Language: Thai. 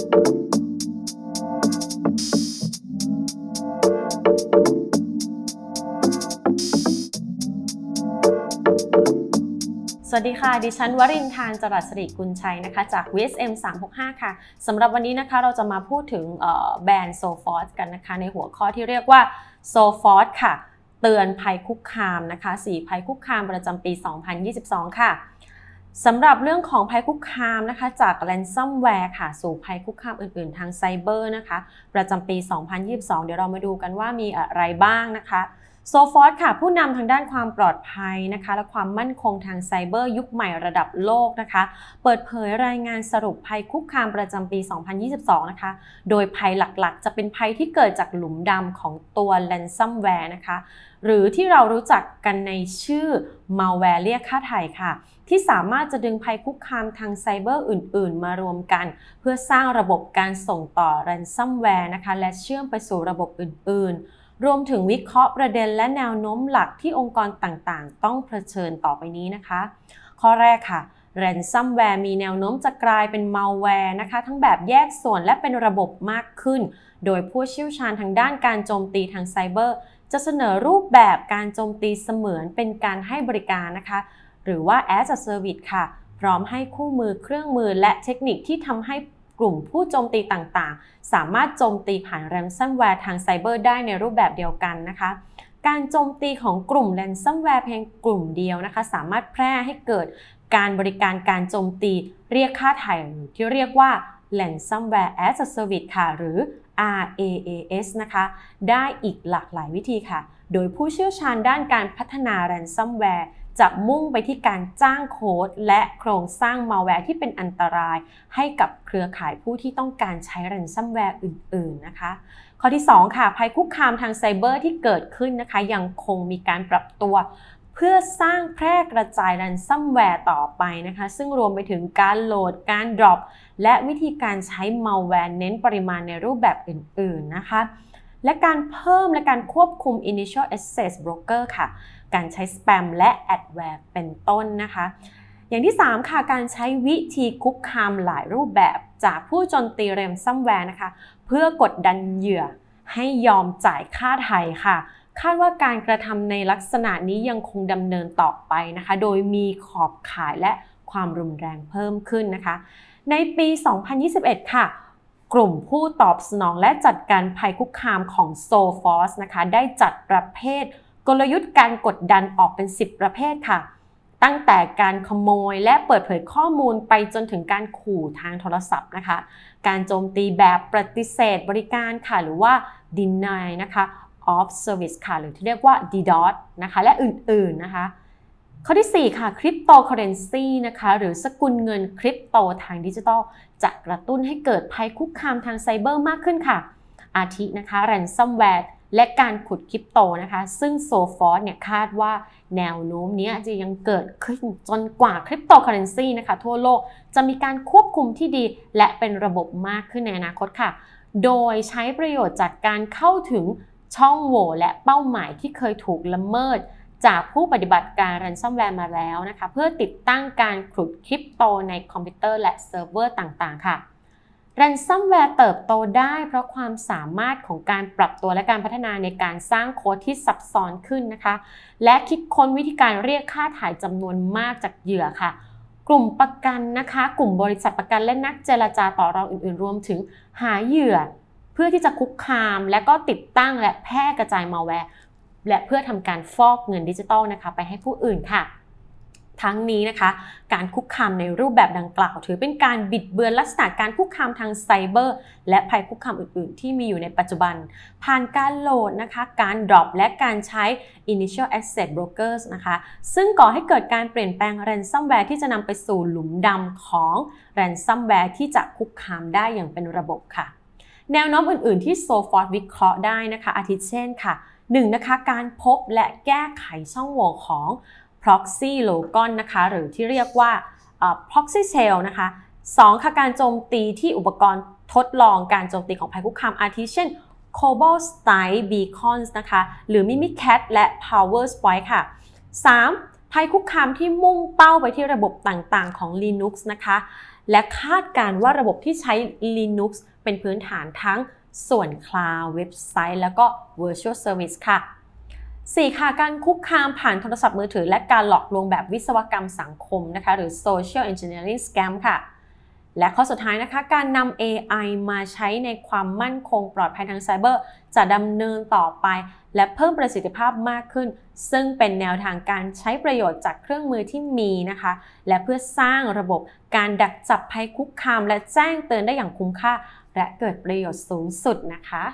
สวัสดีค่ะ ดิฉันวรินทานจรัสริกุลชัยนะคะจาก VSM 365 ค่ะสำหรับวันนี้นะคะเราจะมาพูดถึงแบรนด์ Sophos กันนะคะในหัวข้อที่เรียกว่า Sophos ค่ะ เตือนภัยคุกคามนะคะสี่ภัยคุกคามประจำปี 2022 ค่ะ สำหรับเรื่องของภัยคุกคามนะคะ จากแ a n s o m w a r e ค่ะ สู่ภัยคุกคามอื่นๆ ทางไซเบอร์นะคะ ประจำปี 2022 เดี๋ยวเรามาดูกันว่ามีอะไรบ้างนะคะ Sophos ค่ะ ผู้นำทางด้านความปลอดภัยนะคะ และความมั่นคงทางไซเบอร์ยุคใหม่ระดับโลกนะคะ เปิดเผยรายงานสรุปภัยคุกคามประจำปี 2022 นะคะ โดยภัยหลักๆ จะเป็นภัยที่เกิดจากหลุมดำของตัวแ a n s o m w a r e นะคะ หรือที่เรารู้จักกันในชื่อ malware เรียกค่าไถ่ค่ะ ที่สามารถจะดึงภัยคุกคามทางไซเบอร์อื่น ๆ มารวมกัน เพื่อสร้างระบบการส่งต่อ ransomware นะคะ และเชื่อมไปสู่ระบบอื่น ๆ รวมถึงวิเคราะห์ประเด็นและแนวโน้มหลักที่องค์กรต่างๆ ต้องเผชิญต่อไปนี้นะคะ ข้อแรกค่ะ ransomware มีแนวโน้มจะกลายเป็น malware นะคะ ทั้งแบบแยกส่วนและเป็นระบบมากขึ้น โดยผู้เชี่ยวชาญทางด้านการโจมตีทางไซเบอร์ จะเสนอรูปแบบการโจมตีเสมือนเป็นการให้บริการนะคะ หรือว่า as a service ค่ะ พร้อมให้คู่มือเครื่องมือและเทคนิคที่ทำให้ กลุ่มผู้โจมตีต่างๆ สามารถโจมตีผ่านแรนซัมแวร์ทางไซเบอร์ได้ในรูปแบบเดียวกันนะคะ การโจมตีของกลุ่มแรนซัมแวร์เพียงกลุ่มเดียวนะคะ สามารถแพร่ให้เกิดการบริการการโจมตีเรียกค่าไถ่ที่เรียกว่า Ransomware as a Service ค่ะ หรือ RaaS นะคะ ได้อีกหลากหลายวิธีค่ะ โดยผู้เชี่ยวชาญด้านการพัฒนา Ransomware จะมุ่งไปที่การจ้างโค้ดและโครงสร้างมัลแวร์ที่เป็นอันตราย ให้กับเครือข่ายผู้ที่ต้องการใช้แรนซัมแวร์อื่น ๆ นะคะ ข้อที่ 2 ค่ะ ภัยคุกคามทางไซเบอร์ที่เกิดขึ้นนะคะ ยังคงมีการปรับตัวเพื่อสร้างแพร่กระจายแรนซัมแวร์ต่อไปนะคะ ซึ่งรวมไปถึงการโหลด การดรอป และวิธีการใช้มัลแวร์เน้นปริมาณในรูปแบบอื่น ๆ นะคะ และการเพิ่มและการควบคุม initial access broker ค่ะ การใช้สแปมและแอดแวร์เป็นต้นนะคะ อย่างที่ 3 ค่ะ การใช้วิธีคุกคามหลายรูปแบบจากผู้โจมตีแรนซัมแวร์นะคะ เพื่อกดดันเหยื่อให้ยอมจ่ายค่าไทยค่ะ คาดว่าการกระทำในลักษณะนี้ยังคงดำเนินต่อไปนะคะ โดยมีขอบข่ายและความรุนแรงเพิ่มขึ้นนะคะ ในปี 2021 ค่ะกลุ่มผู้ตอบสนองและจัดการภัยคุกคามของโซฟอสนะคะ ได้จัดประเภท กลยุทธ์การกดดันออกเป็น 10 ประเภทค่ะ ตั้งแต่การขโมยและเปิดเผยข้อมูลไปจนถึงการขู่ทางโทรศัพท์นะคะ การโจมตีแบบปฏิเสธบริการค่ะ หรือว่า deny นะคะ of service ค่ะ หรือที่เรียกว่า DDoS นะคะ และอื่นๆนะคะ ข้อที่ 4 ค่ะคริปโตเคอเรนซีนะคะ หรือสกุลเงินคริปโตทางดิจิทัล จะกระตุ้นให้เกิดภัยคุกคามทางไซเบอร์มากขึ้นค่ะ อาทินะคะ ransomware และการขุดคริปโตนะคะ ซึ่ง Sophos เนี่ยคาดว่าแนวโน้มนี้จะยังเกิดขึ้นจนกว่าคริปโตเคอเรนซีนะคะทั่วโลกจะมีการควบคุมที่ดี และเป็นระบบมากขึ้นในอนาคตค่ะ โดยใช้ประโยชน์จากการเข้าถึงช่องโหว่และเป้าหมายที่เคยถูกละเมิดจากผู้ปฏิบัติการแรนซัมแวร์มาแล้วนะคะ เพื่อติดตั้งการขุดคริปโตในคอมพิวเตอร์และเซิร์ฟเวอร์ต่างๆ ค่ะ แรนซัมแวร์เติบโตได้เพราะความสามารถของการปรับตัวและการพัฒนาในการสร้างโค้ดที่ซับซ้อนขึ้นนะคะ และคิดค้นวิธีการเรียกค่าถ่ายจำนวนมากจากเหยื่อค่ะ กลุ่มประกันนะคะ กลุ่มบริษัทประกันและนักเจรจาต่อรองอื่นๆ รวมถึงหาเหยื่อ เพื่อที่จะคุกคาม และก็ติดตั้งและแพร่กระจายมาแวร์และเพื่อทำการฟอกเงินดิจิตอลนะคะ ไปให้ผู้อื่นค่ะ ทั้งนี้นะคะ การคุกคามในรูปแบบดังกล่าว ถือเป็นการบิดเบือนลักษณะการคุกคามทางไซเบอร์ และภัยคุกคามอื่น ๆ ที่มีอยู่ในปัจจุบัน ผ่านการโหลดนะคะ การดรอปและการใช้ initial access brokers นะคะ ซึ่งก่อให้เกิดการเปลี่ยนแปลง ransomware ที่จะนำไปสู่หลุมดำของ ransomware ที่จะคุกคามได้อย่างเป็นระบบค่ะ แนวโน้มอื่น ๆ ที่ Sophos วิเคราะห์ได้นะคะ อาทิเช่นค่ะ 1. นะคะการพบและแก้ไขช่องโหว่ของ ProxyLogon นะคะหรือที่เรียกว่า ProxyShell นะคะ 2. ค่ะการโจมตีที่อุปกรณ์ทดลองการโจมตีของภัยคุกคามอาทิเช่น Cobalt Style Beacons นะคะ หรือ Mimikatz และ Power Spoit ค่ะ 3. ภัยคุกคามที่มุ่งเป้าไปที่ระบบต่างๆ ของ Linux นะคะ และคาดการว่าระบบที่ใช้ Linux เป็นพื้นฐานทั้งส่วนคลาวด์เว็บไซต์ แล้วก็ Virtual Service ค่ะ 4. ค่ะการคุกคามผ่านโทรศัพท์มือถือ และการหลอกลวงแบบวิศวกรรมสังคมนะคะหรือ Social Engineering Scam ค่ะ และข้อสุดท้ายนะคะ การนำ AI มาใช้ในความมั่นคงปลอดภัยทางไซเบอร์ จะดำเนินต่อไป และเพิ่มประสิทธิภาพมากขึ้น ซึ่งเป็นแนวทางการใช้ประโยชน์จากเครื่องมือที่มีนะคะ และเพื่อสร้างระบบการดักจับภัยคุกคาม และแจ้งเตือนได้อย่างคุ้มค่า และเกิดประโยชน์สูงสุดนะคะ